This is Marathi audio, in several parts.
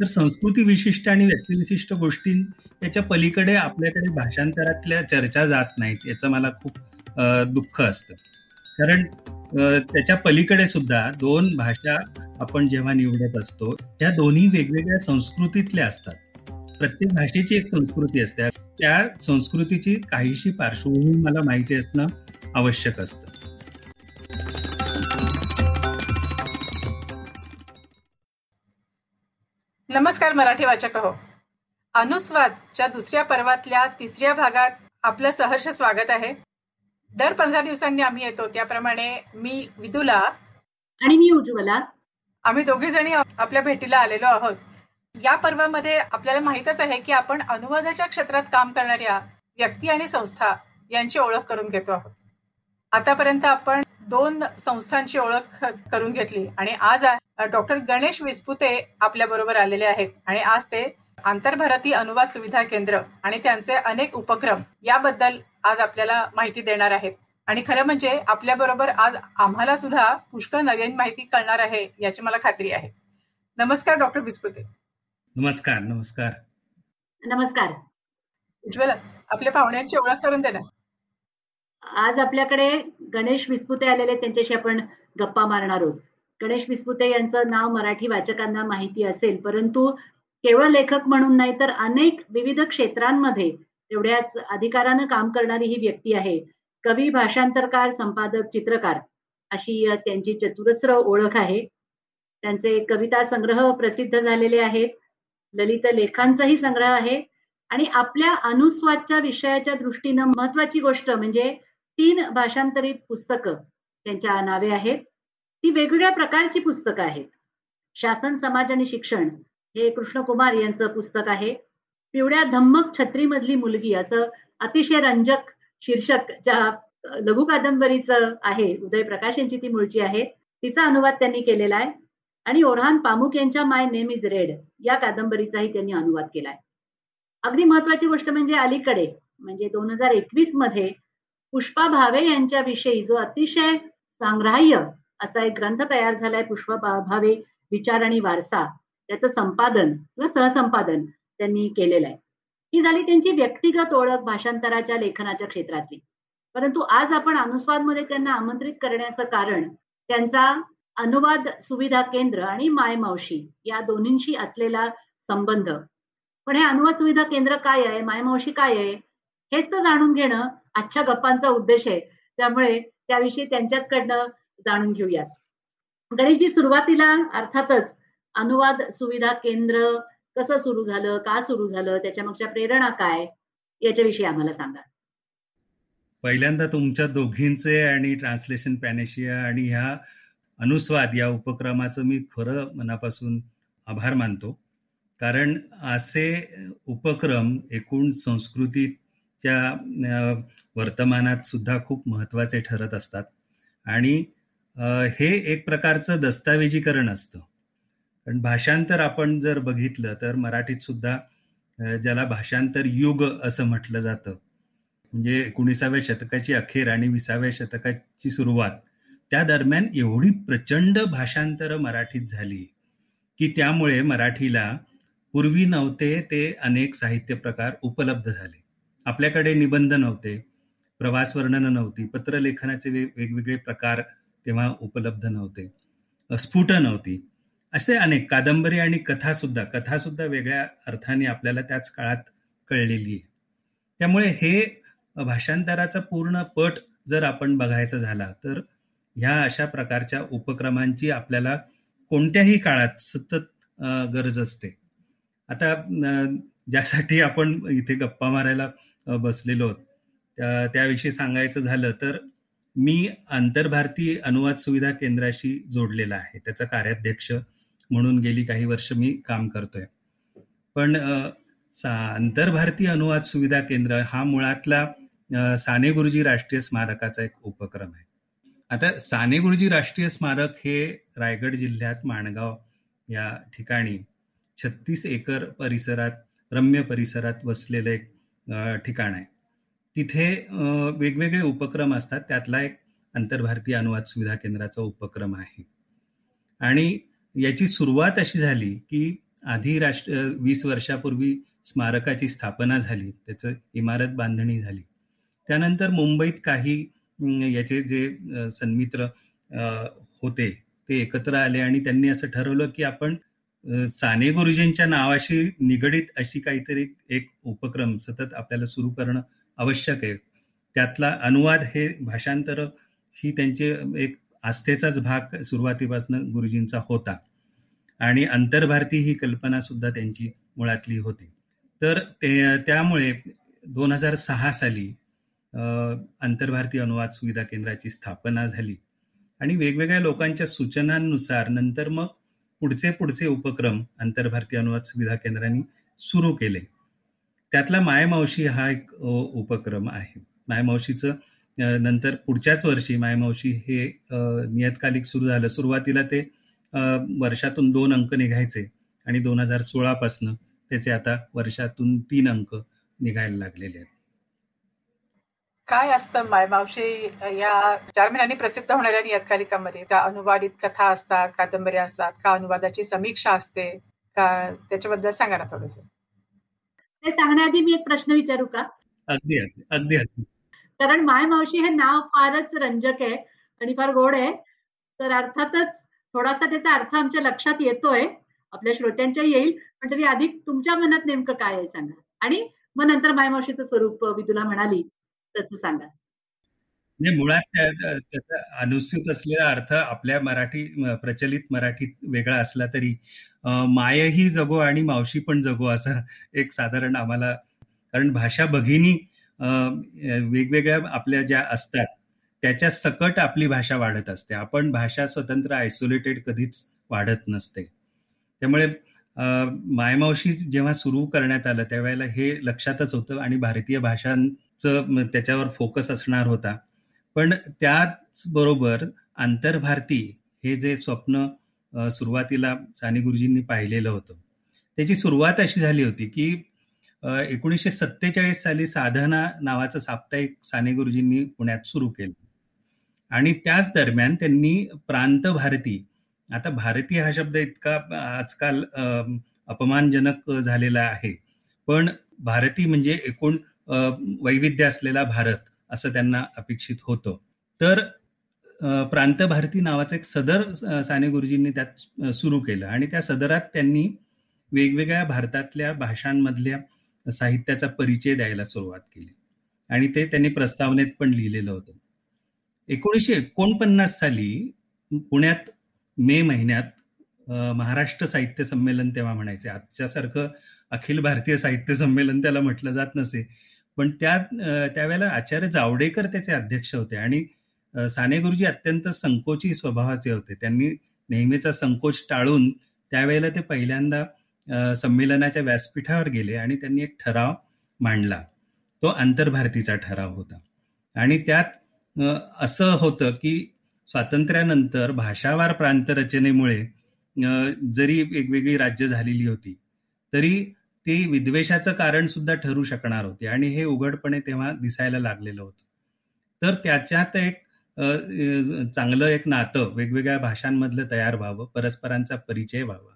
तर संस्कृती विशिष्ट आणि व्यक्तिविशिष्ट गोष्टी याच्या पलीकडे आपल्याकडे भाषांतरातल्या चर्चा जात नाहीत याचं मला खूप दुःख असतं. कारण त्याच्या पलीकडे सुद्धा दोन भाषा आपण जेव्हा निवडत असतो त्या दोन्ही वेगवेगळ्या संस्कृतीतल्या असतात. प्रत्येक भाषेची एक संस्कृती असते. त्या संस्कृतीची काहीशी पार्श्वभूमी मला माहिती असणं आवश्यक असतं. नमस्कार मराठी वाचक हो अनुस्वादच्या दुसऱ्या पर्वातल्या तिसऱ्या भागात आपलं सहर्ष स्वागत आहे. दर पंधरा दिवसांनी आम्ही येतो. त्याप्रमाणे मी विदुला आणि मी उज्ज्वला. आम्ही दोघी जणी आपल्या भेटीला आलेलो आहोत. या पर्वामध्ये आपल्याला माहितच आहे की आपण अनुवादाच्या क्षेत्रात काम करणाऱ्या व्यक्ती आणि संस्था यांची ओळख करून घेतो आहोत. आतापर्यंत आपण दोन संस्थांची ओळख करून घेतली. आणि आज डॉक्टर गणेश विस्पुते आपल्या बरोबर आलेले आहेत. आणि आज ते आंतरभारतीय अनुवाद सुविधा केंद्र आणि त्यांचे अनेक उपक्रम याबद्दल आज आपल्याला माहिती देणार आहेत. आणि खरं म्हणजे आपल्या बरोबर आज आम्हाला सुद्धा पुष्कळ नवीन माहिती कळणार आहे याची मला खात्री आहे. नमस्कार डॉक्टर विस्पुते. नमस्कार नमस्कार. नमस्कार. उज्ज्वला आपल्या पाहुण्यांची ओळख करून देणार आज आपल्याकडे गणेश विस्पुते आलेले त्यांच्याशी आपण गप्पा मारणार आहोत. गणेश विस्पुते यांचं नाव मराठी वाचकांना माहिती असेल परंतु केवळ लेखक म्हणून नाही तर अनेक विविध क्षेत्रांमध्ये तेवढ्याच अधिकारानं काम करणारी ही व्यक्ती आहे. कवी भाषांतरकार संपादक चित्रकार अशी त्यांची चतुरस्र ओळख आहे. त्यांचे कविता संग्रह प्रसिद्ध झालेले आहेत. ललित लेखांचाही संग्रह आहे. आणि आपल्या अनुस्वादच्या विषयाच्या दृष्टीनं महत्वाची गोष्ट म्हणजे तीन भाषांतरित पुस्तकं त्यांच्या नावे आहेत. ती वेगवेगळ्या प्रकारची पुस्तकं आहेत. शासन समाज आणि शिक्षण हे कृष्णकुमार यांचं पुस्तक आहे. पिवळ्या धम्मक छत्रीमधली मुलगी असं अतिशय रंजक शीर्षक ज्या लघु कादंबरीचं आहे उदय प्रकाश यांची ती मुळची आहे. तिचा अनुवाद त्यांनी केलेला आहे. आणि ओढान पामुक यांच्या माय नेम इज रेड या कादंबरीचाही त्यांनी अनुवाद केलाय अगदी महत्वाची गोष्ट म्हणजे अलीकडे म्हणजे दोन हजार एकवीसमध्ये पुष्पा भावे यांच्याविषयी जो अतिशय संग्राह्य असा एक ग्रंथ तयार झालाय पुष्पा भावे विचार आणि वारसा. त्याचं संपादन किंवा सहसंपादन त्यांनी केलेलं आहे. ही झाली त्यांची व्यक्तिगत ओळख भाषांतराच्या लेखनाच्या क्षेत्रातली. परंतु आज आपण अनुस्वादमध्ये त्यांना आमंत्रित करण्याचं कारण त्यांचा अनुवाद सुविधा केंद्र आणि माय मावशी या दोन्हींशी असलेला संबंध. पण हे अनुवाद सुविधा केंद्र काय आहे? मायमावशी काय आहे? हेच तर जाणून घेणं आजच्या गप्पांचा उद्देश आहे. त्यामुळे त्याविषयी त्यांच्याचकडनं जाणून घेऊयात. गणेशजी सुरुवातीला अर्थातच अनुवाद सुविधा केंद्र कसं सुरू झालं का सुरू झालं त्याच्या प्रेरणा काय याच्याविषयी आम्हाला सांगा. पहिल्यांदा तुमच्या दोघींचे आणि ट्रान्सलेशन पॅनेशिया आणि ह्या अनुस्वाद या उपक्रमाचं मी खरं मनापासून आभार मानतो. कारण असे उपक्रम एकूण संस्कृतीत च्या वर्तमानात सुद्धा खूप महत्त्वाचे ठरत असतात. आणि हे एक प्रकारचं दस्तावेजीकरण असतं. कारण भाषांतर आपण जर बघितलं तर मराठीत सुद्धा ज्याला भाषांतर युग असं म्हटलं जातं म्हणजे एकोणीसाव्या शतकाची अखेर आणि विसाव्या शतकाची सुरुवात त्या दरम्यान एवढी प्रचंड भाषांतर मराठीत झाली की त्यामुळे मराठीला पूर्वी नव्हते ते अनेक साहित्य प्रकार उपलब्ध झाले. आपल्याकडे निबंध नव्हते प्रवास वर्णन नव्हती पत्रलेखनाचे वेगवेगळे प्रकार तेव्हा उपलब्ध नव्हते स्फुट नव्हती. असे अनेक कादंबरी आणि कथा सुद्धा कथा सुद्धा वेगळ्या अर्थाने आपल्याला त्याच काळात कळलेली आहे. त्यामुळे हे भाषांतराचा पूर्ण पट जर आपण बघायचा झाला तर ह्या अशा प्रकारच्या उपक्रमांची आपल्याला कोणत्याही काळात सतत गरज असते. आता ज्यासाठी आपण इथे गप्पा मारायला बसलेलो आहोत त्याविषयी सांगायचं झालं तर मी आंतरभारतीय अनुवाद सुविधा केंद्राशी जोडलेला आहे. त्याचा कार्याध्यक्ष म्हणून गेली काही वर्ष मी काम करतोय. पण आंतरभारतीय अनुवाद सुविधा केंद्र हा मुळातला साने गुरुजी राष्ट्रीय स्मारकाचा एक उपक्रम आहे. आता साने गुरुजी राष्ट्रीय स्मारक हे रायगड जिल्ह्यात माणगाव या ठिकाणी छत्तीस एकर परिसरात रम्य परिसरात वसलेलं एक ठिकाण आहे. तिथे वेगवेगळे उपक्रम असतात. त्यातला एक आंतरभारतीय अनुवाद सुविधा केंद्राचा उपक्रम आहे. आणि याची सुरुवात अशी झाली की आधी राष्ट्र वीस वर्षापूर्वी स्मारकाची स्थापना झाली. त्याचं इमारत बांधणी झाली. त्यानंतर मुंबईत काही याचे जे सन्मित्र होते ते एकत्र आले आणि त्यांनी असं ठरवलं की आपण साने गुरुजींच्या नावाशी निगडीत अशी काहीतरी एक उपक्रम सतत आपल्याला सुरू करणं आवश्यक आहे. त्यातला अनुवाद हे भाषांतर ही त्यांचे एक आस्थेचाच भाग सुरुवातीपासून गुरुजींचा होता. आणि आंतरभारती ही कल्पना सुद्धा त्यांची मुळातली होती. तर ते त्यामुळे दोन हजार सहा साली आंतरभारतीय अनुवाद सुविधा केंद्राची स्थापना झाली. आणि वेगवेगळ्या लोकांच्या सूचनांनुसार नंतर मग पुढचे पुढचे उपक्रम आंतरभारतीय अनुवाद सुविधा केंद्राने सुरू केले. त्यातला मायमावशी हा एक उपक्रम आहे. मायमावशीचं नंतर पुढच्याच वर्षी मायमावशी हे नियतकालिक सुरू झालं. सुरुवातीला ते वर्षातून दोन अंक निघायचे आणि दोन हजार सोळापासनं त्याचे आता वर्षातून तीन अंक निघायला लागलेले आहेत. काय असतं मायमावशी या चार महिन्यांनी प्रसिद्ध होणाऱ्या नियतकालिकामध्ये? त्या अनुवादित कथा असतात कादंबऱ्या असतात का अनुवादाची समीक्षा असते? का त्याच्याबद्दल सांगा ना थोडस. ते सांगण्याआधी मी एक प्रश्न विचारू का? अगदी अगदी कारण माय मावशी हे नाव फारच रंजक आहे आणि फार गोड आहे. तर अर्थातच थोडासा त्याचा अर्थ आमच्या लक्षात येतोय. आपल्या श्रोत्यांच्या येईल. पण तरी अधिक तुमच्या मनात नेमकं काय आहे सांगा. आणि मग नंतर मायमावशीचं स्वरूप मी तुला म्हणाली. तसं सांगा. मुळात त्याचा अनुसूत असलेला अर्थ आपल्या मराठी प्रचलित मराठीत वेगळा असला तरी मायही जगो आणि मावशी पण जगो असं एक साधारण आम्हाला कारण भाषा भगिनी वेगवेगळ्या आपल्या ज्या असतात त्याच्या सकट आपली भाषा वाढत असते. आपण भाषा स्वतंत्र आयसोलेटेड कधीच वाढत नसते. त्यामुळे मायमावशी जेव्हा सुरू करण्यात आलं त्यावेळेला हे लक्षातच होतं आणि भारतीय भाषां त्याच्यावर फोकस असणार होता. पण त्याचबरोबर आंतरभारती हे जे स्वप्न सुरुवातीला साने गुरुजींनी पाहिलेलं होतं. त्याची सुरुवात अशी झाली होती की एकोणीसशे सत्तेचाळीस साली साधना नावाचं साप्ताहिक साने गुरुजींनी पुण्यात सुरू केलं. आणि त्याच दरम्यान त्यांनी प्रांत भारती आता भारतीय हा शब्द इतका आजकाल अपमानजनक झालेला आहे. पण भारती म्हणजे एकूण वैविध्य असलेला भारत असं त्यांना अपेक्षित होतं. तर प्रांत भारती नावाचं एक सदर साने गुरुजींनी त्यात सुरू केलं. आणि त्या सदरात त्यांनी वेगवेगळ्या भारतातल्या भाषांमधल्या साहित्याचा परिचय द्यायला सुरुवात केली. आणि ते त्यांनी प्रस्तावनेत पण लिहिलेलं होतं. एकोणीसशे एकोणपन्नास साली पुण्यात मे महिन्यात महाराष्ट्र साहित्य संमेलन तेव्हा म्हणायचे. आजच्यासारखं अखिल भारतीय साहित्य संमेलन त्याला म्हटलं जात नसे. पण त्या त्यावेळेला आचार्य जावडेकर त्याचे अध्यक्ष होते आणि साने गुरुजी अत्यंत संकोची स्वभावाचे होते. त्यांनी नेहमीचा संकोच टाळून त्यावेळेला ते पहिल्यांदा संमेलनाच्या व्यासपीठावर गेले आणि त्यांनी एक ठराव मांडला. तो आंतरभारतीचा ठराव होता. आणि त्यात असं होतं की स्वातंत्र्यानंतर भाषावार प्रांत रचनेमुळे जरी वेगवेगळी राज्य झालेली होती तरी ती विद्वेषाचं कारण सुद्धा ठरू शकणार होती. आणि हे उघडपणे तेव्हा दिसायला लागलेलं होतं. तर त्याच्यात एक चांगलं एक नातं वेगवेगळ्या भाषांमधलं तयार व्हावं परस्परांचा परिचय व्हावा.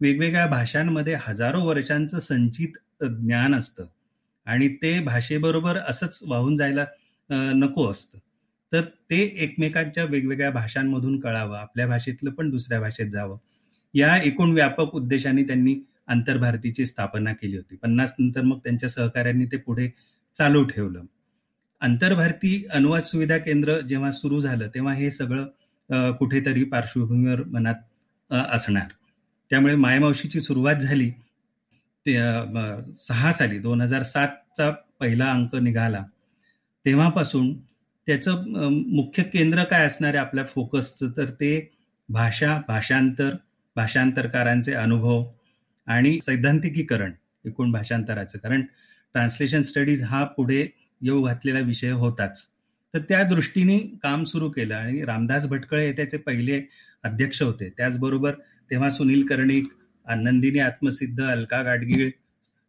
वेगवेगळ्या भाषांमध्ये हजारो वर्षांचं संचित ज्ञान असतं. आणि ते भाषेबरोबर असंच वाहून जायला नको असतं. तर ते एकमेकांच्या वेगवेगळ्या भाषांमधून कळावं आपल्या भाषेतलं पण दुसऱ्या भाषेत जावं. या एकूण व्यापक उद्देशाने त्यांनी आंतरभारतीची स्थापना केली होती. पन्नास नंतर मग त्यांच्या सहकार्यांनी ते पुढे चालू ठेवलं. आंतरभारती अनुवाद सुविधा केंद्र जेव्हा सुरू झालं तेव्हा हे सगळं कुठेतरी पार्श्वभूमीवर मनात असणार. त्यामुळे मायमावशीची सुरुवात झाली. ते सहा साली दोन हजार सातचा पहिला अंक निघाला. तेव्हापासून त्याचं मुख्य केंद्र काय असणार आहे आपल्या फोकसचं तर ते भाषा भाषांतर भाषांतरकारांचे अनुभव आणि सैद्धांतिकीकरण एकूण भाषांतराचं. कारण ट्रान्सलेशन स्टडीज हा पुढे येऊ घातलेला विषय होताच. तर त्या दृष्टीने काम सुरू केलं आणि रामदास भटकळे हे त्याचे पहिले अध्यक्ष होते. त्याचबरोबर तेव्हा सुनील कर्णिक आनंदिनी आत्मसिद्ध अलका गाडगीळ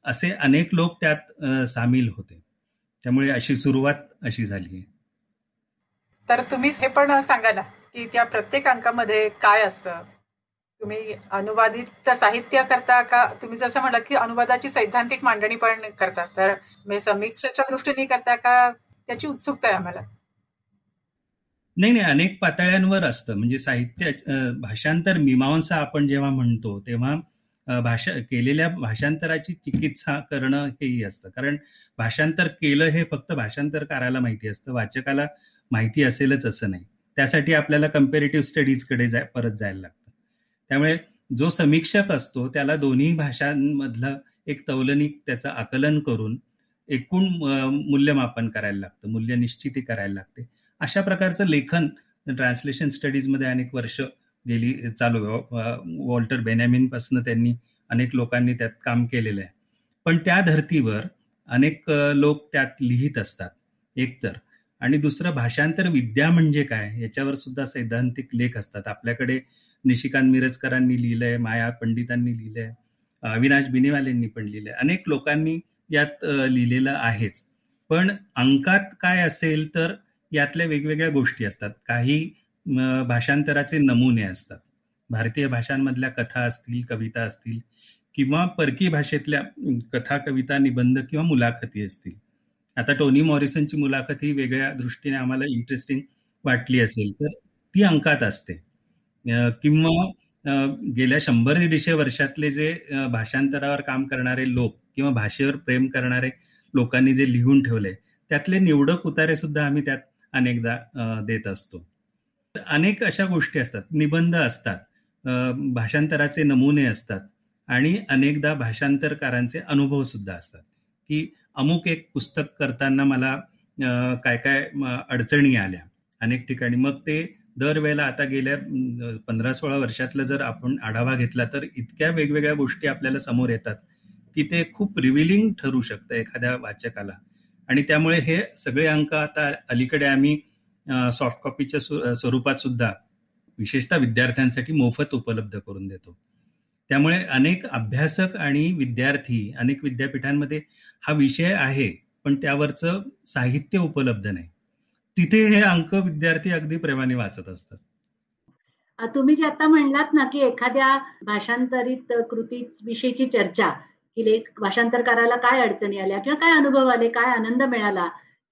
असे अनेक लोक त्यात सामील होते. त्यामुळे अशी सुरुवात अशी झाली आहे. तर तुम्ही हे पण सांगा ना की त्या प्रत्येक अंकामध्ये काय असतं? तुम्ही अनुवादित साहित्य करता का? तुम्ही जसं म्हटलं की अनुवादाची सैद्धांतिक मांडणी पण करता. तर मी समीक्षेच्या दृष्टीने करता का? त्याची उत्सुकता आहे आम्हाला. नाही नाही. अनेक पातळ्यांवर असतं. म्हणजे साहित्य भाषांतर मीमांसा आपण जेव्हा म्हणतो तेव्हा भाषा केलेल्या भाषांतराची चिकित्सा करणं हेही असतं. कारण भाषांतर केलं हे फक्त भाषांतरकाराला माहिती असतं. वाचकाला माहिती असेलच असं नाही. त्यासाठी आपल्याला कम्पेरेटिव्ह स्टडीजकडे जाय परत जायला लागतं. त्यामुळे जो समीक्षक असतो त्याला दोन्ही भाषांमधलं एक तौलनिक त्याचं आकलन करून एकूण मूल्यमापन करायला लागतं मूल्य निश्चिती करायला लागते. अशा प्रकारचं लेखन ट्रान्सलेशन स्टडीजमध्ये अनेक वर्ष गेली चालू वॉल्टर बेनॅमिनपासून त्यांनी अनेक लोकांनी त्यात काम केलेलं आहे. पण त्या धर्तीवर अनेक लोक त्यात लिहित असतात एकतर. आणि दुसरं भाषांतर विद्या म्हणजे काय? याच्यावर सुद्धा सैद्धांतिक लेख असतात. आपल्याकडे निशिकांत मिरजकरांनी लिहिलंय माया पंडितांनी लिहिलंय अविनाश बिनेवालेंनी पण लिहिलंय. अनेक लोकांनी यात लिहिलेलं आहेच. पण अंकात काय असेल तर यातल्या वेगवेगळ्या गोष्टी असतात. काही भाषांतराचे नमुने असतात. भारतीय भाषांमधल्या कथा असतील कविता असतील किंवा परकी भाषेतल्या कथा कविता निबंध किंवा मुलाखती असतील. आता टोनी मॉरिसनची मुलाखत ही वेगळ्या दृष्टीने आम्हाला इंटरेस्टिंग वाटली असेल तर ती अंकात असते. किंवा गेल्या शंभर दीडशे वर्षातले जे भाषांतरावर काम करणारे लोक किंवा भाषेवर प्रेम करणारे लोकांनी जे लिहून ठेवले त्यातले निवडक उतारे सुद्धा आम्ही त्यात अनेकदा देत असतो. अनेक अशा गोष्टी असतात निबंध असतात भाषांतराचे नमुने असतात आणि अनेकदा भाषांतरकारांचे अनुभव सुद्धा असतात की अमुक एक पुस्तक करताना मला काय काय अडचणी आल्या अनेक ठिकाणी. मग ते दरवेळेला आता गेल्या पंधरा सोळा वर्षातलं जर आपण आढावा घेतला तर इतक्या वेगवेगळ्या गोष्टी आपल्याला समोर येतात की ते खूप रिव्हिलिंग ठरू शकतं एखाद्या वाचकाला. आणि त्यामुळे हे सगळे अंक आता अलीकडे आम्ही सॉफ्ट कॉपीच्या स्वरूपात सुद्धा विशेषतः विद्यार्थ्यांसाठी मोफत उपलब्ध करून देतो. त्यामुळे अनेक अभ्यासक आणि विद्यार्थी अनेक विद्यापीठांमध्ये हा विषय आहे पण त्यावरचं साहित्य उपलब्ध नाही. तिथे हे अंक विद्यार्थी अगदी प्रेमाने वाचत असतात. तुम्ही जे आता म्हणलात ना की एखाद्या भाषांतरित कृती विषयीची चर्चा की लेख भाषांतरकाराला काय अडचणी आल्या किंवा काय अनुभव आले काय आनंद मिळाला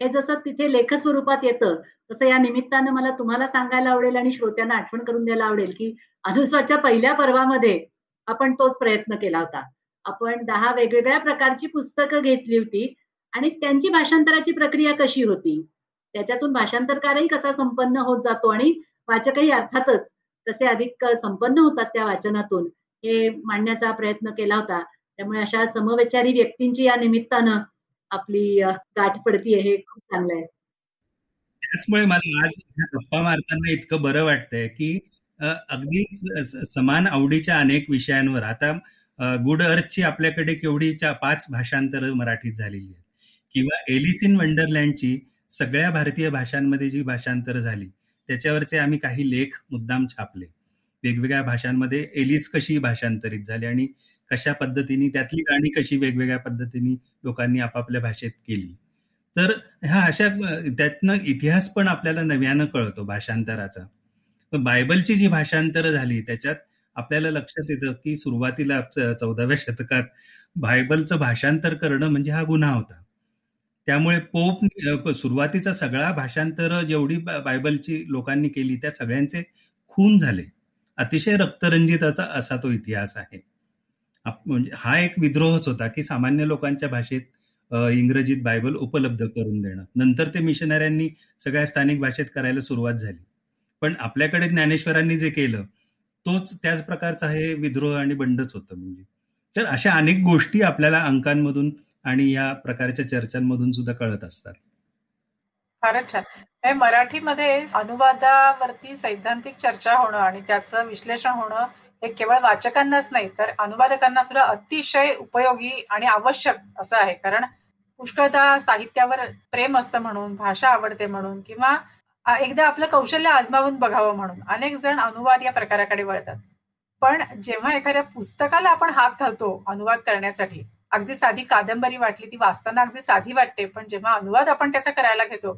हे जसं तिथे लेख स्वरूपात येतं तसं या निमित्तानं मला तुम्हाला सांगायला आवडेल आणि श्रोत्यांना आठवण करून द्यायला आवडेल की अनुस्वाच्या पहिल्या पर्वामध्ये आपण तोच प्रयत्न केला होता. आपण दहा वेगवेगळ्या प्रकारची पुस्तकं घेतली होती आणि त्यांची भाषांतराची प्रक्रिया कशी होती? त्याच्यातून भाषांतरकारही कसा संपन्न होत जातो आणि वाचकही अर्थातच कसे अधिक संपन्न होतात त्या वाचनातून हे मांडण्याचा प्रयत्न केला होता. त्यामुळे अशा समविचारी व्यक्तींची या निमित्तानं आपली गाठ पडतीये हे खूप चांगलं आहे. त्याचमुळे मला आज गप्पा मारताना इतकं बरं वाटतंय की अगदी समान आवडीच्या अनेक विषयांवर आता गुड अर्थची आपल्याकडे केवढीच्या पाच भाषांतर मराठीत झालेली आहेत. किंवा एलिस इन वंडरलँडची सगळ्या भारतीय भाषांमध्ये जी भाषांतर झाली त्याच्यावरचे आम्ही काही लेख मुद्दाम छापले. वेगवेगळ्या भाषांमध्ये एलिस कशी भाषांतरित झाली आणि कशा पद्धतीने त्यातली गाणी कशी वेगवेगळ्या पद्धतीने लोकांनी आपापल्या भाषेत केली. तर ह्या अशा त्यातनं इतिहास पण आपल्याला नव्यानं कळतो भाषांतराचा. बायबलची जी भाषांतर झाली त्याच्यात आपल्याला लक्षात येतं की सुरुवातीला चौदाव्या शतकात बायबलचं भाषांतर करणं म्हणजे हा गुन्हा होता. त्यामुळे पोप सुरुवातीचा सगळा भाषांतर जेवढी बायबलची लोकांनी केली त्या सगळ्यांचे खून झाले. अतिशय रक्तरंजित असा तो इतिहास आहे. म्हणजे हा एक विद्रोहच होता की सामान्य लोकांच्या भाषेत इंग्रजीत बायबल उपलब्ध करून देणं. नंतर ते मिशनऱ्यांनी सगळ्या स्थानिक भाषेत करायला सुरुवात झाली. पण आपल्याकडे ज्ञानेश्वरांनी जे केलं तोच त्याच प्रकारचा हे विद्रोह आणि बंडच होतं म्हणजे. तर अशा अनेक गोष्टी आपल्याला अंकांमधून आणि या प्रकारच्या चर्चांमधून सुद्धा कळत असतात. फारच छान. मराठीमध्ये अनुवादावरती सैद्धांतिक चर्चा होणं आणि त्याचं विश्लेषण होणं हे केवळ वाचकांनाच नाही तर अनुवादकांना सुद्धा अतिशय उपयोगी आणि आवश्यक असं आहे. कारण पुष्कळदा साहित्यावर प्रेम असतं म्हणून भाषा आवडते म्हणून किंवा एकदा आपलं कौशल्य आजमावून बघावं म्हणून अनेक जण अनुवाद या प्रकाराकडे वळतात. पण जेव्हा एखाद्या पुस्तकाला आपण हात घालतो अनुवाद करण्यासाठी अगदी साधी कादंबरी वाटली ती वाचताना अगदी साधी वाटते पण जेव्हा अनुवाद आपण त्याचा करायला घेतो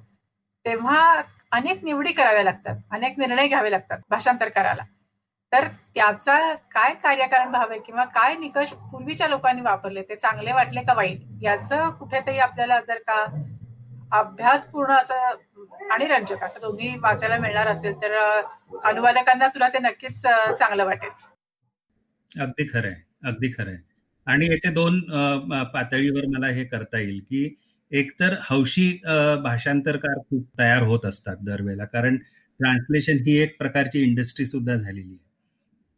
तेव्हा अनेक निवडी कराव्या लागतात अनेक निर्णय घ्यावे लागतात भाषांतर करायला. तर त्याचा काय कार्यकारण भाव आहे किंवा काय निकष पूर्वीच्या लोकांनी वापरले ते चांगले वाटले का वाईट? याचं कुठेतरी आपल्याला जर का अभ्यासपूर्ण असं आणि रंजक असं दोन्ही वाचायला मिळणार असेल तर अनुवादकांना सुद्धा ते नक्कीच चांगलं वाटेल. अगदी खरंय अगदी खरंय. आणि याचे दोन पातळीवर मला हे करता येईल की एकतर हौशी भाषांतरकार खूप तयार होत असतात दरवेळेला कारण ट्रान्सलेशन ही एक प्रकारची इंडस्ट्री सुद्धा झालेली आहे.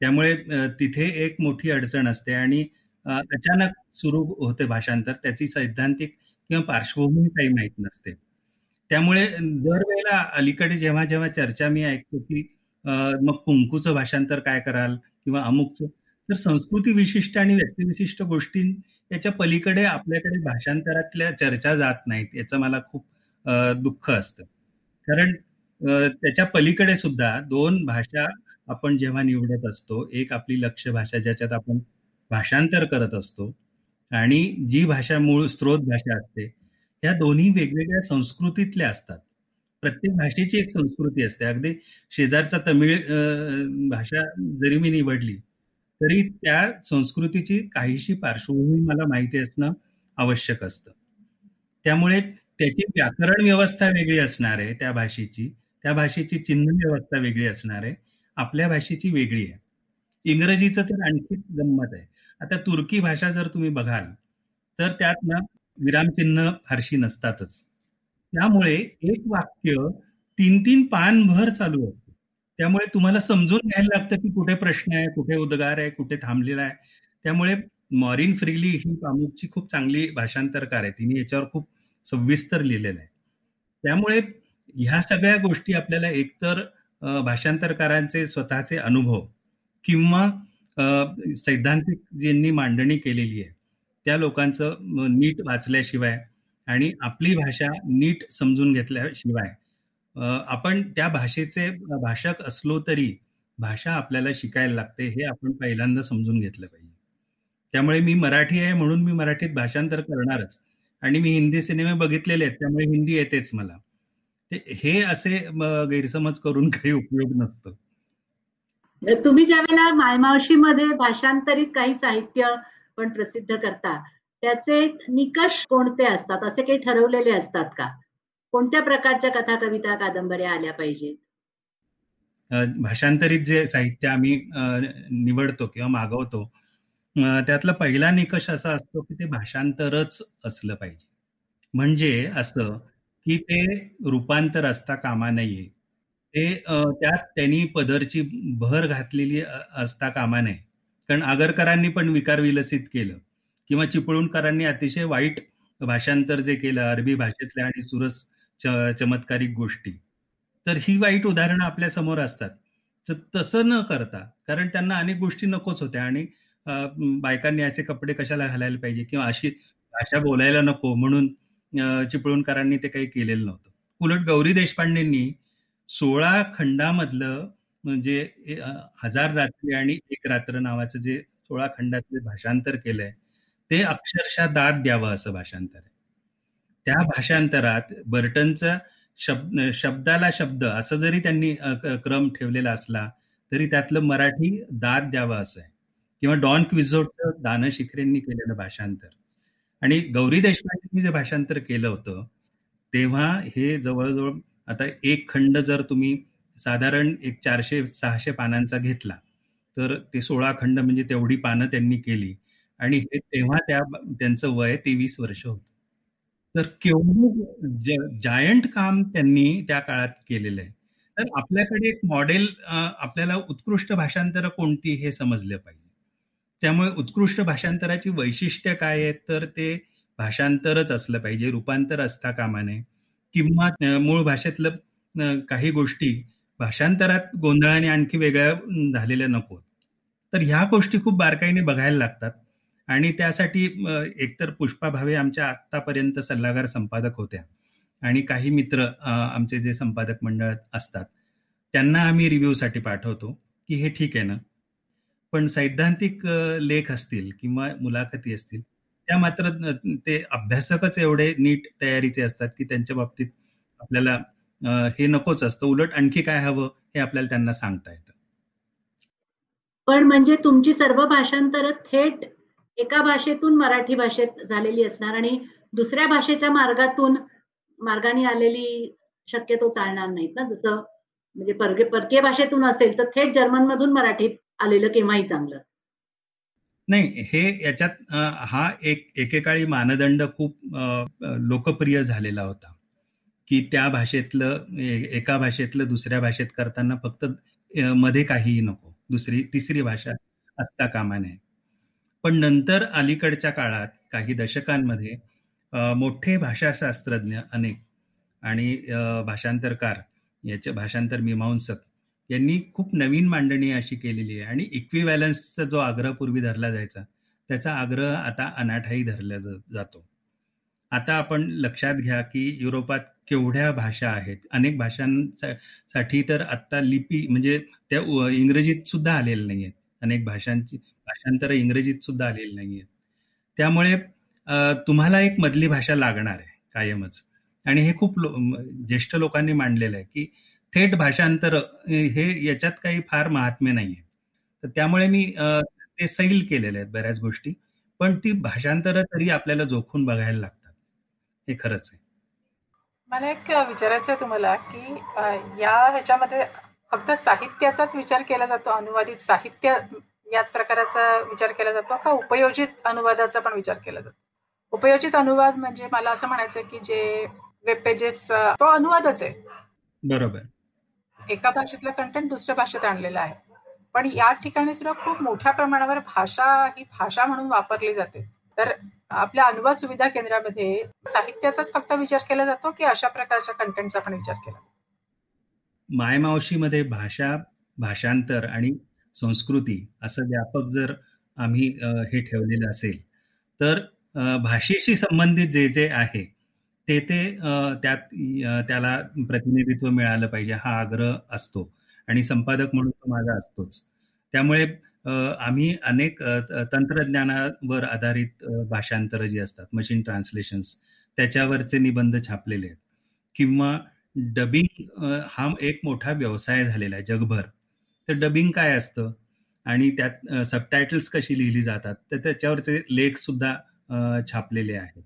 त्यामुळे तिथे एक मोठी अडचण असते आणि अचानक सुरू होते भाषांतर त्याची सैद्धांतिक किंवा पार्श्वभूमी काही माहीत नसते. त्यामुळे दरवेळेला अलीकडे जेव्हा जेव्हा चर्चा मी ऐकतो की मग कुंकूचं भाषांतर काय कराल किंवा अमुकचं तर संस्कृती विशिष्ट आणि व्यक्तिविशिष्ट गोष्टी याच्या पलीकडे आपल्याकडे भाषांतरातल्या चर्चा जात नाहीत याचं मला खूप दुःख असतं. कारण त्याच्या पलीकडे सुद्धा दोन भाषा आपण जेव्हा निवडत असतो एक आपली लक्ष्य भाषा ज्याच्यात आपण भाषांतर करत असतो आणि जी भाषा मूळ स्त्रोत भाषा असते ह्या दोन्ही वेगवेगळ्या संस्कृतीतल्या असतात. प्रत्येक भाषेची एक संस्कृती असते. अगदी शेजारचा तमिळ भाषा जरी मी निवडली तरी त्या संस्कृतीची काहीशी पार्श्वभूमी मला माहिती असणं आवश्यक असतं. त्यामुळे त्याची व्याकरण व्यवस्था वेगळी असणार आहे त्या भाषेची त्या भाषेची चिन्ह व्यवस्था वेगळी असणार आहे आपल्या भाषेची वेगळी आहे. इंग्रजीचं तर आणखीच गंमत आहे. आता तुर्की भाषा जर तुम्ही बघाल तर त्यात ना विरामचिन्ह फारशी नसतातच. त्यामुळे एक वाक्य तीन तीन पानभर चालू असतं. त्यामुळे तुम्हाला समजून घ्यायला लागतं की कुठे प्रश्न आहे कुठे उद्गार आहे कुठे थांबलेला आहे. त्यामुळे मॉरिन फ्रीली ही कामुकची खूप चांगली भाषांतरकार आहे. तिने याच्यावर खूप सविस्तर लिहिलेलं आहे. त्यामुळे ह्या सगळ्या गोष्टी आपल्याला एकतर भाषांतरकारांचे स्वतःचे अनुभव किंवा सैद्धांतिक ज्यांनी मांडणी केलेली आहे. त्या लोकांचं नीट वाचल्याशिवाय आणि आपली भाषा नीट समजून घेतल्याशिवाय आपण त्या भाषेचे भाषक असलो तरी भाषा आपल्याला शिकायला लागते हे आपण पहिल्यांदा समजून घेतलं पाहिजे. त्यामुळे मी मराठी आहे म्हणून मी मराठीत भाषांतर करणारच. आणि मी हिंदी सिनेमे बघितलेले आहेत त्यामुळे हिंदी येतेच मला. हे असे गैरसमज करून काही उपयोग नसतो. म्हणजे तुम्ही ज्या वेळेला मायमावशीमध्ये भाषांतरित काही साहित्य पण प्रसिद्ध करता त्याचे निकष कोणते असतात? असे काही ठरवलेले असतात का? कोणत्या प्रकारच्या कथा कविता कादंबऱ्या आल्या पाहिजेत? भाषांतरित जे साहित्य आम्ही निवडतो किंवा मागवतो त्यातला पहिला निकष असा असतो की ते भाषांतरच असलं पाहिजे. म्हणजे असं की ते रूपांतर असता कामा नये. ते त्यात त्यांनी पदरची भर घातलेली असता कामा नये. कारण आगरकरांनी पण विकार विलसित केलं किंवा चिपळूणकरांनी अतिशय वाईट भाषांतर जे केलं अरबी भाषेतल्या आणि सुरस चमत्कारिक गोष्टी. तर ही वाईट उदाहरणं आपल्यासमोर असतात. तर तसं न करता कारण त्यांना अनेक गोष्टी नकोच होत्या आणि बायकांनी असे कपडे कशाला घालायला पाहिजे किंवा अशी भाषा बोलायला नको म्हणून चिपळूणकरांनी ते काही केलेलं नव्हतं. उलट गौरी देशपांडेंनी सोळा खंडामधलं म्हणजे हजार रात्री आणि एक रात्र नावाचं जे सोळा खंडातले भाषांतर केलंय ते अक्षरशः दाद द्यावं असं भाषांतर आहे. त्या भाषांतरात बर्टनचा शब्द शब्दाला शब्द असं जरी त्यांनी क्रम ठेवलेला असला तरी त्यातलं मराठी दाद द्यावं असं आहे. किंवा डॉन क्विझोटचं दान शिखरेंनी केलेलं भाषांतर. आणि गौरी देशपांडेंनी जे भाषांतर केलं होतं तेव्हा हे जवळजवळ आता एक खंड जर तुम्ही साधारण एक चारशे सहाशे पानांचा घेतला तर ते सोळा खंड म्हणजे तेवढी पानं त्यांनी केली. आणि हे तेव्हा त्या त्यांचं वय तेवीस वर्ष होतं. तर केवढं जायंट काम त्यांनी त्या काळात केलेलं आहे. तर आपल्याकडे एक मॉडेल आपल्याला उत्कृष्ट भाषांतर कोणती हे समजलं पाहिजे. त्यामुळे उत्कृष्ट भाषांतराची वैशिष्ट्य काय आहेत? तर ते भाषांतरच असलं पाहिजे रूपांतर असता कामा नये. किंवा मूळ भाषेतलं काही गोष्टी भाषांतरात गोंधळाने आणखी वेगळ्या झालेल्या नकोत तर ह्या गोष्टी खूप बारकाईने बघायला लागतात. आणि त्यासाठी एकतर पुष्पा भावे आमच्या आतापर्यंत सल्लागार संपादक होत्या. आणि काही मित्र आमचे जे संपादक मंडळ असतात त्यांना आम्ही रिव्ह्यूसाठी पाठवतो की हे ठीक आहे ना? पण सैद्धांतिक लेख असतील किंवा मुलाखती असतील त्या मात्र ते अभ्यासकच एवढे नीट तयारीचे असतात की त्यांच्या बाबतीत आपल्याला हे नकोच असतं. उलट आणखी काय हवं हे आपल्याला त्यांना सांगता येतं. पण म्हणजे तुमची सर्व भाषांतर थेट एका भाषेतून मराठी भाषेत झालेली असणार आणि दुसऱ्या भाषेच्या मार्गातून मार्गाने आलेली शक्यतो चालणार नाहीत ना. जसं म्हणजे परके परकीय भाषेतून असेल तर थेट जर्मन मधून मराठीत आलेलं केव्हाही चांगलं. नाही हे याच्यात हा एक एकेकाळी मानदंड खूप लोकप्रिय झालेला होता. की त्या भाषेतलं एका भाषेतलं दुसऱ्या भाषेत करताना फक्त मध्ये काहीही नको. दुसरी तिसरी भाषा असता कामा नये. पण नंतर अलीकडच्या काळात काही दशकांमध्ये मोठे भाषाशास्त्रज्ञ अनेक आणि भाषांतरकार याचे भाषांतर मीमांसक यांनी खूप नवीन मांडणी अशी केलेली आहे. आणि इक्विवॅलन्सचा जो आग्रह पूर्वी धरला जायचा त्याचा आग्रह आता अनाठाही धरला जातो. आता आपण लक्षात घ्या की युरोपात केवढ्या भाषा आहेत. अनेक भाषांसाठी तर आता लिपी म्हणजे त्या इंग्रजीत सुद्धा आलेल्या नाही आहेत अनेक भाषांची भाषांतर इंग्रजीत सुद्धा आलेली नाही आहेत त्यामुळे तुम्हाला एक मधली भाषा लागणार आहे कायमच. आणि हे खूप ज्येष्ठ लोकांनी मांडलेलं आहे की थेट भाषांतर हे याच्यात काही फार महात्म्य नाहीये. तर त्यामुळे मी ते सैल केलेले आहेत बऱ्याच गोष्टी पण ती भाषांतर तरी आपल्याला जोखून बघायला लागतात. हे खरंच आहे. मला एक विचारायचं आहे तुम्हाला की या ह्याच्यामध्ये फक्त साहित्याचाच विचार केला जातो अनुवादित साहित्य याच प्रकाराचा विचार केला जातो का उपयोजित अनुवादाचा पण विचार केला जातो. उपयोजित अनुवाद म्हणजे मला असं म्हणायचं की जे वेब पेजेस तो अनुवादच आहे. बरोबर. एका भाषेतलं कंटेंट दुसऱ्या भाषेत आणलेलं आहे. पण या ठिकाणी सुद्धा खूप मोठ्या प्रमाणावर भाषा ही भाषा म्हणून वापरली जाते. तर आपल्या अनुवाद सुविधा केंद्रामध्ये साहित्याचाच फक्त विचार केला जातो की अशा प्रकारच्या कंटेंटचा पण विचार केला मायमावशीमध्ये भाषा भाषांतर आणि संस्कृती असं व्यापक जर आम्ही हे ठेवलेलं असेल तर भाषेशी संबंधित जे जे आहे ते ते त्यात त्याला प्रतिनिधित्व मिळालं पाहिजे हा आग्रह असतो. आणि संपादक म्हणून तो माझा असतोच. त्यामुळे आम्ही अनेक तंत्रज्ञानावर आधारित भाषांतर जी असतात मशीन ट्रान्सलेशन्स त्याच्यावरचे निबंध छापलेले आहेत. किंवा डबिंग हा एक मोठा व्यवसाय झालेला आहे जगभर. तर डबिंग काय असतं? आणि त्यात सबटायटल्स कशी लिहिली जातात? तर त्याच्यावरचे लेख सुद्धा छापलेले आहेत.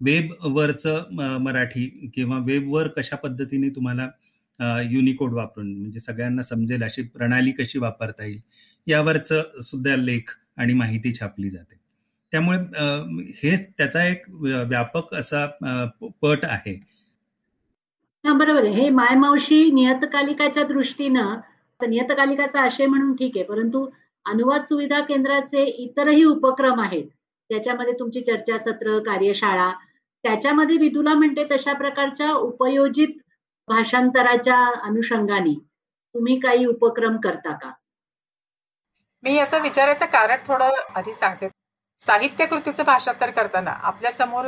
वेबवरचं मराठी किंवा वेबवर कशा पद्धतीने तुम्हाला युनिकोड वापरून म्हणजे सगळ्यांना समजेल अशी प्रणाली कशी वापरता येईल यावरचं सुद्धा लेख आणि माहिती छापली जाते. त्यामुळे हे त्याचा एक व्यापक असा पट आहे. बरोबर आहे. हे मायमावशी नियतकालिकाच्या दृष्टीनं नियतकालिकाचा आशय म्हणून ठीक आहे परंतु अनुवाद सुविधा केंद्राचे इतरही उपक्रम आहेत ज्याच्यामध्ये तुमची चर्चासत्र कार्यशाळा त्याच्यामध्ये विदुला म्हणते तशा प्रकारच्या उपयोजित भाषांतराच्या अनुषंगाने तुम्ही काही उपक्रम करता का? मी असं विचारायचं कारण थोडं आधी सांगते. साहित्य कृतीचं भाषांतर करताना आपल्यासमोर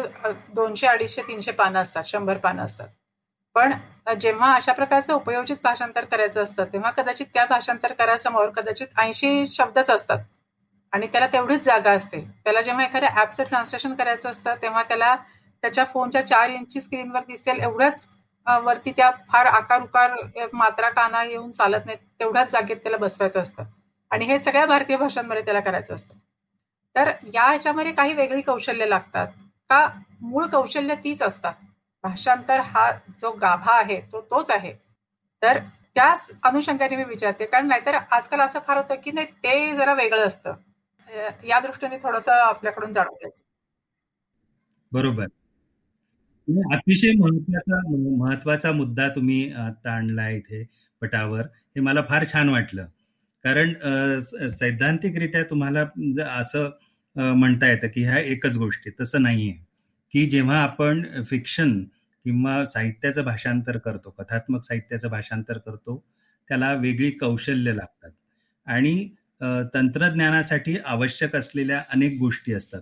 दोनशे अडीचशे तीनशे पानं असतात शंभर पानं असतात. पण जेव्हा अशा प्रकारचं उपयोजित भाषांतर करायचं असतं तेव्हा कदाचित त्या भाषांतर करायसमोर कदाचित ऐंशी शब्दच असतात. आणि त्याला तेवढीच जागा असते. त्याला जेव्हा एखाद्या ऍपचं ट्रान्सलेशन करायचं असतं तेव्हा त्याला त्याच्या फोनच्या चार इंची स्क्रीनवर दिसेल एवढंच वरती त्या फार आकार उकार मात्रा काना येऊन चालत नाहीत तेवढ्याच जागेत त्याला बसवायचं असतं. आणि हे सगळ्या भारतीय भाषांमध्ये त्याला करायचं असतं. तर या ह्याच्यामध्ये काही वेगळी कौशल्य लागतात का? मूळ कौशल्य तीच असतात. भाषांतर हा जो गाभा आहे तो तोच आहे. तर त्याच अनुषंगाने मी विचारते कारण नाहीतर आजकाल असं फार होतं की नाही ते जरा वेगळं असतं. या दृष्टीने थोडस आपल्याकडून जाणून घ्यायचं बरोबर अतिशय महत्त्वाचा महत्त्वाचा मुद्दा तुम्ही आता आणला इथे पटावर. हे मला फार छान वाटलं. कारण सैद्धांतिकरित्या तुम्हाला असं म्हणता येतं की ह्या एकच गोष्टी तसं नाहीये. की जेव्हा आपण फिक्शन किंवा साहित्याचं भाषांतर करतो कथात्मक साहित्याचं भाषांतर करतो त्याला वेगळी कौशल्य लागतात. आणि तंत्रज्ञानासाठी आवश्यक असलेल्या अनेक गोष्टी असतात.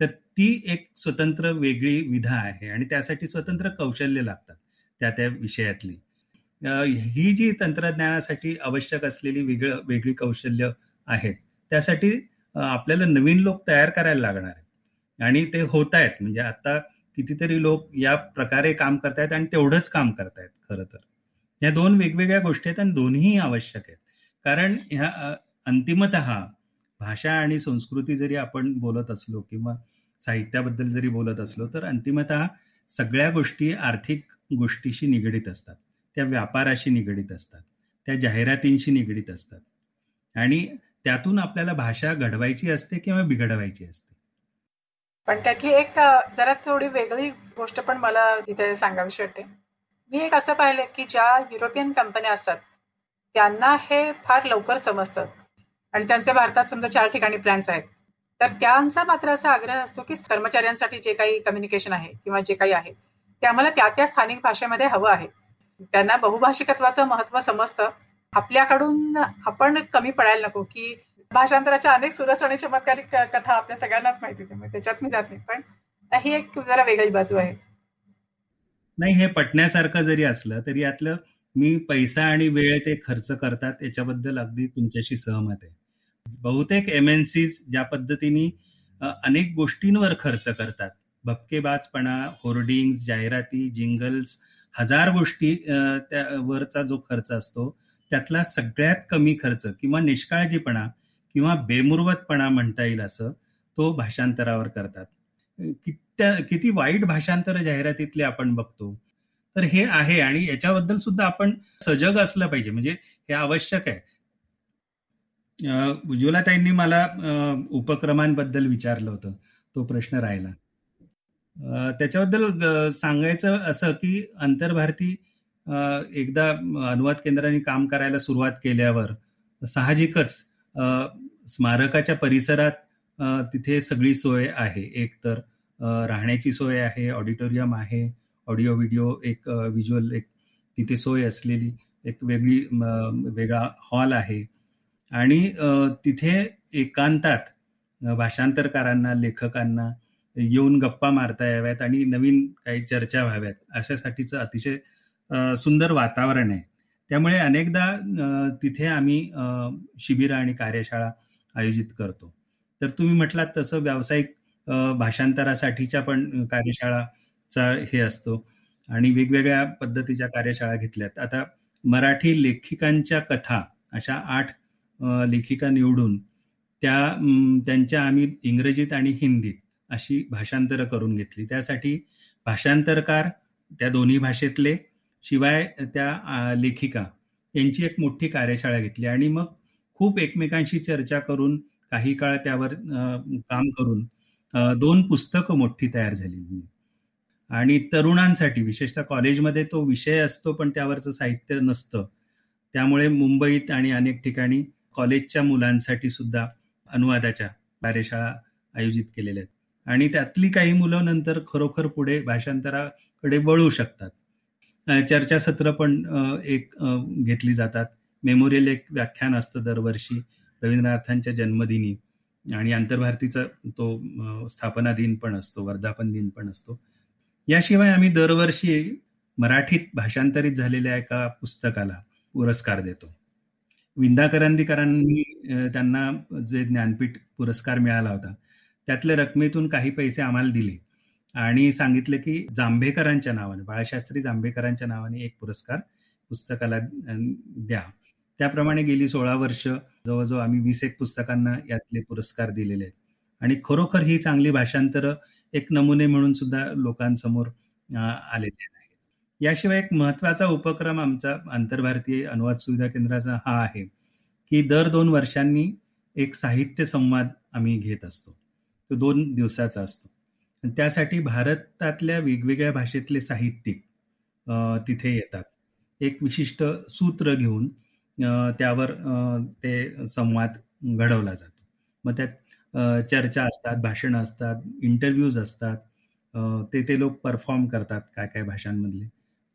तर ती एक स्वतंत्र वेगळी विधा आहे आणि त्यासाठी स्वतंत्र कौशल्य लागतात त्या त्या विषयातली. ही जी तंत्रज्ञानासाठी आवश्यक असलेली वेगळं वेगळी कौशल्य आहेत त्यासाठी आपल्याला नवीन लोक तयार करायला लागणार आहेत. आणि ते होत आहेत म्हणजे आता कितीतरी लोक या प्रकारे काम करतायत आणि तेवढंच काम करतायत खरं तर. या दोन वेगवेगळ्या गोष्टी आहेत आणि दोन्ही आवश्यक आहेत. कारण ह्या अंतिमत भाषा आणि संस्कृती जरी आपण बोलत असलो किंवा साहित्याबद्दल जरी बोलत असलो तर अंतिमत सगळ्या गोष्टी आर्थिक गोष्टीशी निगडीत असतात. त्या व्यापाराशी निगडीत असतात. त्या जाहिरातींशी निगडीत असतात. आणि त्यातून आपल्याला भाषा घडवायची असते किंवा बिघडवायची असते. पण त्यातली एक जरा थोडी वेगळी गोष्ट पण मला इथे सांगावीशी वाटते. मी एक असं पाहिलं की ज्या युरोपियन कंपन्या असतात त्यांना हे फार लवकर समजतं. आणि त्यांचे भारतात समजा चार ठिकाणी प्लॅन्स आहेत. तर त्यांचा मात्र असा आग्रह असतो की कर्मचाऱ्यांसाठी जे काही कम्युनिकेशन आहे किंवा जे काही आहे ते आम्हाला त्या त्या स्थानिक भाषेमध्ये हवं आहे. त्यांना बहुभाषिकत्वाचं महत्त्व समजतं. आपल्याकडून आपण कमी पडायला नको की भाषांतराच्या अनेक सुरस आणि चमत्कारिक कथा आपल्या सगळ्यांनाच माहिती त्यामुळे त्याच्यात मी जात नाही. पण ही एक जरा वेगळी बाजू आहे. नाही हे पटण्यासारखं जरी असलं तरी यातलं मी पैसा आणि वेळ ते खर्च करतात याच्याबद्दल अगदी तुमच्याशी सहमत आहे. बहुतेक एम एन सीज ज्या पद्धतीने अनेक गोष्टींवर खर्च करतात. भपकेबाजपणा होर्डिंग जाहिराती जिंगल्स हजार गोष्टी त्यावरचा जो खर्च असतो त्यातला सगळ्यात कमी खर्च किंवा निष्काळजीपणा किंवा बेमुरवतपणा म्हणता येईल असं तो भाषांतरावर करतात. किती वाईट भाषांतर जाहिरातीतले आपण बघतो तर हे आहे आणि याच्याबद्दल सुद्धा आपण सजग असलं पाहिजे. म्हणजे हे आवश्यक आहे. उज्ज्वलाताईंनी मला उपक्रमांबद्दल विचारलं होतं. तो प्रश्न राहिला. त्याच्याबद्दल सांगायचं असं की आंतरभारती एकदा अनुवाद केंद्राने काम करायला सुरुवात केल्यावर साहजिकच स्मारकाच्या परिसरात तिथे सगळी सोय आहे. एक तर राहण्याची सोय आहे ऑडिटोरियम आहे ऑडिओ व्हिडिओ एक व्हिज्युअल एक तिथे सोय असलेली एक वेगळी वेगळा हॉल आहे. आणि तिथे एकांतात भाषांतरकारांना लेखकांना येऊन गप्पा मारता याव्यात आणि नवीन काही चर्चा व्हाव्यात. अशासाठीचं अतिशय सुंदर वातावरण आहे. त्यामुळे अनेकदा तिथे आम्ही शिबिरं आणि कार्यशाळा आयोजित करतो. तर तुम्ही म्हटलात तसं व्यावसायिक भाषांतरासाठीच्या पण कार्यशाळाचा हे असतो आणि वेगवेगळ्या पद्धतीच्या कार्यशाळा घेतल्यात. आता मराठी लेखिकांच्या कथा अशा आठ लेखिका निवडून त्या त्यांच्या आम्ही इंग्रजीत आणि हिंदीत अशी भाषांतरं करून घेतली. त्यासाठी भाषांतरकार त्या दोन्ही भाषेतले शिवाय त्या लेखिका यांची एक मोठी कार्यशाळा घेतली आणि मग खूप एकमेकांशी चर्चा करून काही काळ त्यावर काम करून दोन पुस्तकं मोठी तयार झाली आणि तरुणांसाठी विशेषतः कॉलेजमध्ये तो विषय असतो पण त्यावरचं साहित्य नसतं. त्यामुळे मुंबईत आणि अनेक ठिकाणी कॉलेजच्या मुलांसाठी सुद्धा अनुवादाच्या कार्यशाळा आयोजित केलेल्या आहेत. आणि त्यातली काही मुलं नंतर खरोखर पुढे भाषांतराकडे वळू शकतात. चर्चासत्र पण एक घेतली जातात. मेमोरियल एक व्याख्यान असतं दरवर्षी रवींद्रनाथांच्या जन्मदिनी. आणि आंतरभारतीचा तो स्थापना दिन पण असतो वर्धापन दिन पण असतो. याशिवाय आम्ही दरवर्षी मराठीत भाषांतरित झालेल्या एका पुस्तकाला पुरस्कार देतो. विंदा करंदीकरांनी त्यांना जे ज्ञानपीठ पुरस्कार मिळाला होता त्यातल्या रकमेतून काही पैसे आम्हाला दिले. आणि सांगितले की जांभेकरांच्या नावाने बाळशास्त्री जांभेकरांच्या नावाने एक पुरस्कार पुस्तकाला द्या. त्याप्रमाणे गेली सोळा वर्ष जवळजवळ आम्ही वीस एक पुस्तकांना यातले पुरस्कार दिलेले आहेत. आणि खरोखर ही चांगली भाषांतर एक नमुने म्हणून सुद्धा लोकांसमोर आलेले आहेत. याशिवाय एक महत्त्वाचा उपक्रम आमचा आंतरभारतीय अनुवाद सुविधा केंद्राचा हा आहे की दर दोन वर्षांनी एक साहित्य संवाद आम्ही घेत असतो. तो दोन दिवसाचा असतो. त्यासाठी भारतातल्या वेगवेगळ्या भाषेतले साहित्यिक तिथे येतात. एक विशिष्ट सूत्र घेऊन त्यावर ते संवाद घडवला जातो. मग त्यात चर्चा असतात भाषणं असतात इंटरव्ह्यूज असतात ते ते लोक परफॉर्म करतात काय काय भाषांमधले.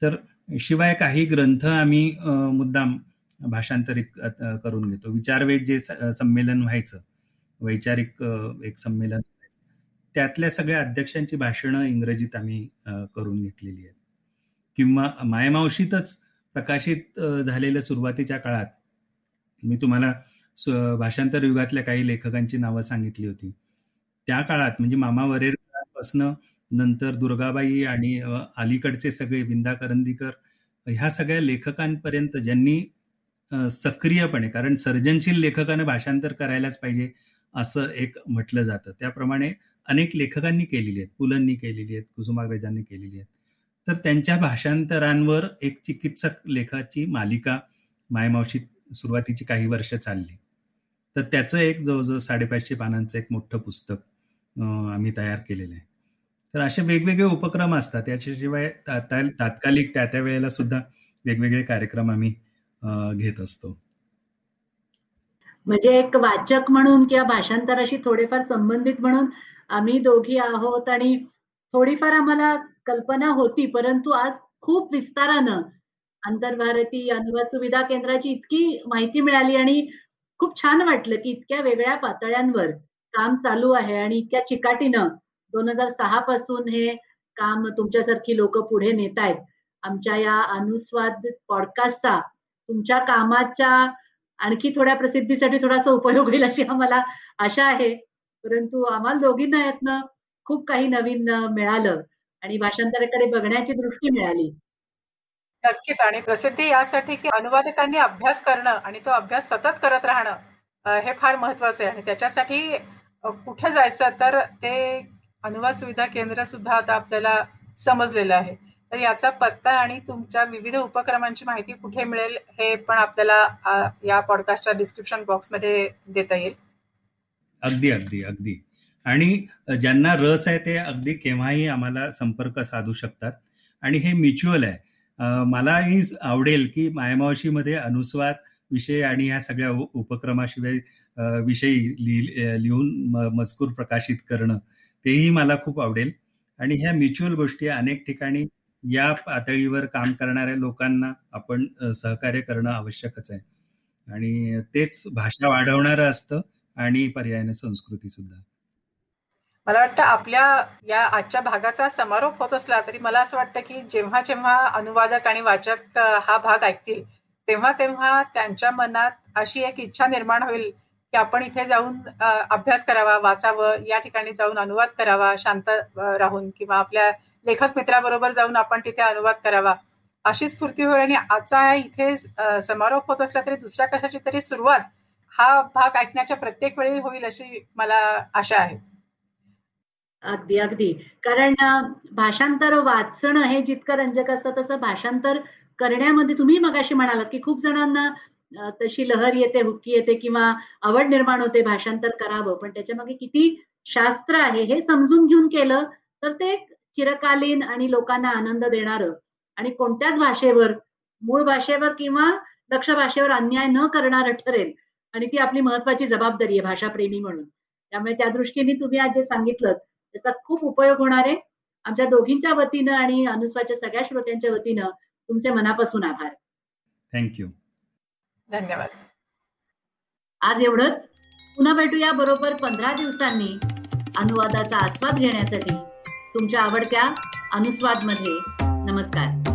तर शिवाय काही ग्रंथ आम्ही मुद्दाम भाषांतरित करून घेतो. विचारवेद जे संमेलन व्हायचं वैचारिक एक संमेलन त्यातल्या सगळ्या अध्यक्षांची भाषणं इंग्रजीत आम्ही करून घेतलेली आहेत. किंवा मायमावशीतच प्रकाशित झालेल्या सुरुवातीच्या काळात मी तुम्हाला भाषांतर युगातल्या काही लेखकांची नावं सांगितली होती. त्या काळात म्हणजे मामा वरेरपासनं नंतर दुर्गाबाई आणि अलीकडचे सगळे विंदा करंदीकर ह्या सगळ्या लेखकांपर्यंत ज्यांनी सक्रियपणे कारण सर्जनशील लेखकानं भाषांतर करायलाच पाहिजे असं एक म्हटलं जातं. त्याप्रमाणे अनेक लेखकांनी केलेली आहेत. पुलंनी केलेली आहेत. कुसुमाग्रजांनी केलेली आहेत. तर त्यांच्या भाषांतरांवर एक चिकित्सक लेखाची मालिका मायमावशी सुरुवातीची काही वर्ष चालली. तर त्याचं एक जवळजवळ साडेपाचशे पानांचं एक मोठं पुस्तक आम्ही तयार केलेलं आहे. तर असे वेगवेगळे उपक्रम असतात. त्याच्याशिवाय तात्कालिक त्या त्या वेळेला सुद्धा वेगवेगळे कार्यक्रम आम्ही घेत असतो. म्हणजे एक वाचक म्हणून किंवा भाषांतराशी थोडेफार संबंधित म्हणून आम्ही दोघी आहोत आणि थोडीफार आम्हाला कल्पना होती परंतु आज खूप विस्तारानं आंतरभारती अनुवाद सुविधा केंद्राची इतकी माहिती मिळाली आणि खूप छान वाटलं की इतक्या वेगळ्या पातळ्यांवर काम चालू आहे आणि इतक्या चिकाटीनं दोन हजार सहा पासून हे काम तुमच्यासारखी लोक पुढे नेत आहेत. आमच्या या अनुस्वाद पॉडकास्टचा तुमच्या कामाच्या आणखी थोड्या प्रसिद्धीसाठी थोडासा उपयोग होईल अशी आम्हाला आशा आहे. परंतु आम्हाला दोघींना यातनं खूप काही नवीन मिळालं आणि भाषांतराकडे बघण्याची दृष्टी मिळाली. नक्कीच. आणि प्रसिद्धी यासाठी की अनुवादकांनी अभ्यास करणं आणि तो अभ्यास सतत करत राहणं हे फार महत्वाचं आहे. आणि त्याच्यासाठी कुठे जायचं तर ते अनुवाद सुविधा केंद्र सुद्धा आता आपल्याला समजलेलं आहे. तर याचा पत्ता आणि तुमच्या विविध उपक्रमांची माहिती कुठे मिळेल हे पण आपल्याला या पॉडकास्टच्या डिस्क्रिप्शन बॉक्समध्ये देता येईल. अगदी अगदी अगदी. आणि ज्यांना रस आहे ते अगदी केव्हाही आम्हाला संपर्क साधू शकतात. आणि हे म्युच्युअल आहे. मलाही आवडेल की मायमावशीमध्ये अनुस्वाद विषय आणि ह्या सगळ्या उपक्रमाशिवाय विषयी लिहून मजकूर प्रकाशित करणं तेही मला खूप आवडेल. आणि ह्या म्युच्युअल गोष्टी अनेक ठिकाणी या पातळीवर काम करणाऱ्या लोकांना आपण सहकार्य करणं आवश्यकच आहे. आणि तेच भाषा वाढवणारं असतं. आणि पर्यायाने संस्कृती सुद्धा. मला वाटतं आपल्या या आजच्या भागाचा समारोप होत असला तरी मला असं वाटतं की जेव्हा जेव्हा अनुवादक आणि वाचक हा भाग ऐकतील तेव्हा तेव्हा त्यांच्या मनात अशी एक इच्छा निर्माण होईल की आपण इथे जाऊन अभ्यास करावा वाचावं या ठिकाणी जाऊन अनुवाद करावा शांत राहून किंवा आपल्या लेखक मित्राबरोबर जाऊन आपण तिथे अनुवाद करावा. अशी स्फूर्ती होईल आणि आजचा इथे समारोप होत असला तरी दुसऱ्या कशाची तरी सुरुवात हा भाग ऐकण्याच्या प्रत्येक वेळी होईल अशी मला आशा आहे. अगदी अगदी. कारण भाषांतर वाचणं हे जितकं रंजक असतं तसं भाषांतर करण्यामध्ये तुम्ही मगाशी म्हणालात की खूप जणांना तशी लहर येते हुक्की येते किंवा आवड निर्माण होते भाषांतर करावं. पण त्याच्यामागे किती शास्त्र आहे हे समजून घेऊन केलं तर ते चिरकालीन आणि लोकांना आनंद देणारं आणि कोणत्याच भाषेवर मूळ भाषेवर किंवा दक्ष भाषेवर अन्याय न करणारं ठरेल. आणि ती आपली महत्वाची जबाबदारी आहे भाषाप्रेमी म्हणून. त्यामुळे त्या दृष्टीने तुम्ही आज जे सांगितलं त्याचा खूप उपयोग होणार आहे. आमच्या दोघींच्या वतीनं आणि अनुस्वाच्या सगळ्या श्रोत्यांच्या वतीनं तुमचे मनापासून आभार. थँक्यू धन्यवाद. आज एवढंच. पुन्हा भेटूया बरोबर पंधरा दिवसांनी अनुवादाचा आस्वाद घेण्यासाठी. तुमच्या आवडत्या अनुस्वादमध्ये नमस्कार.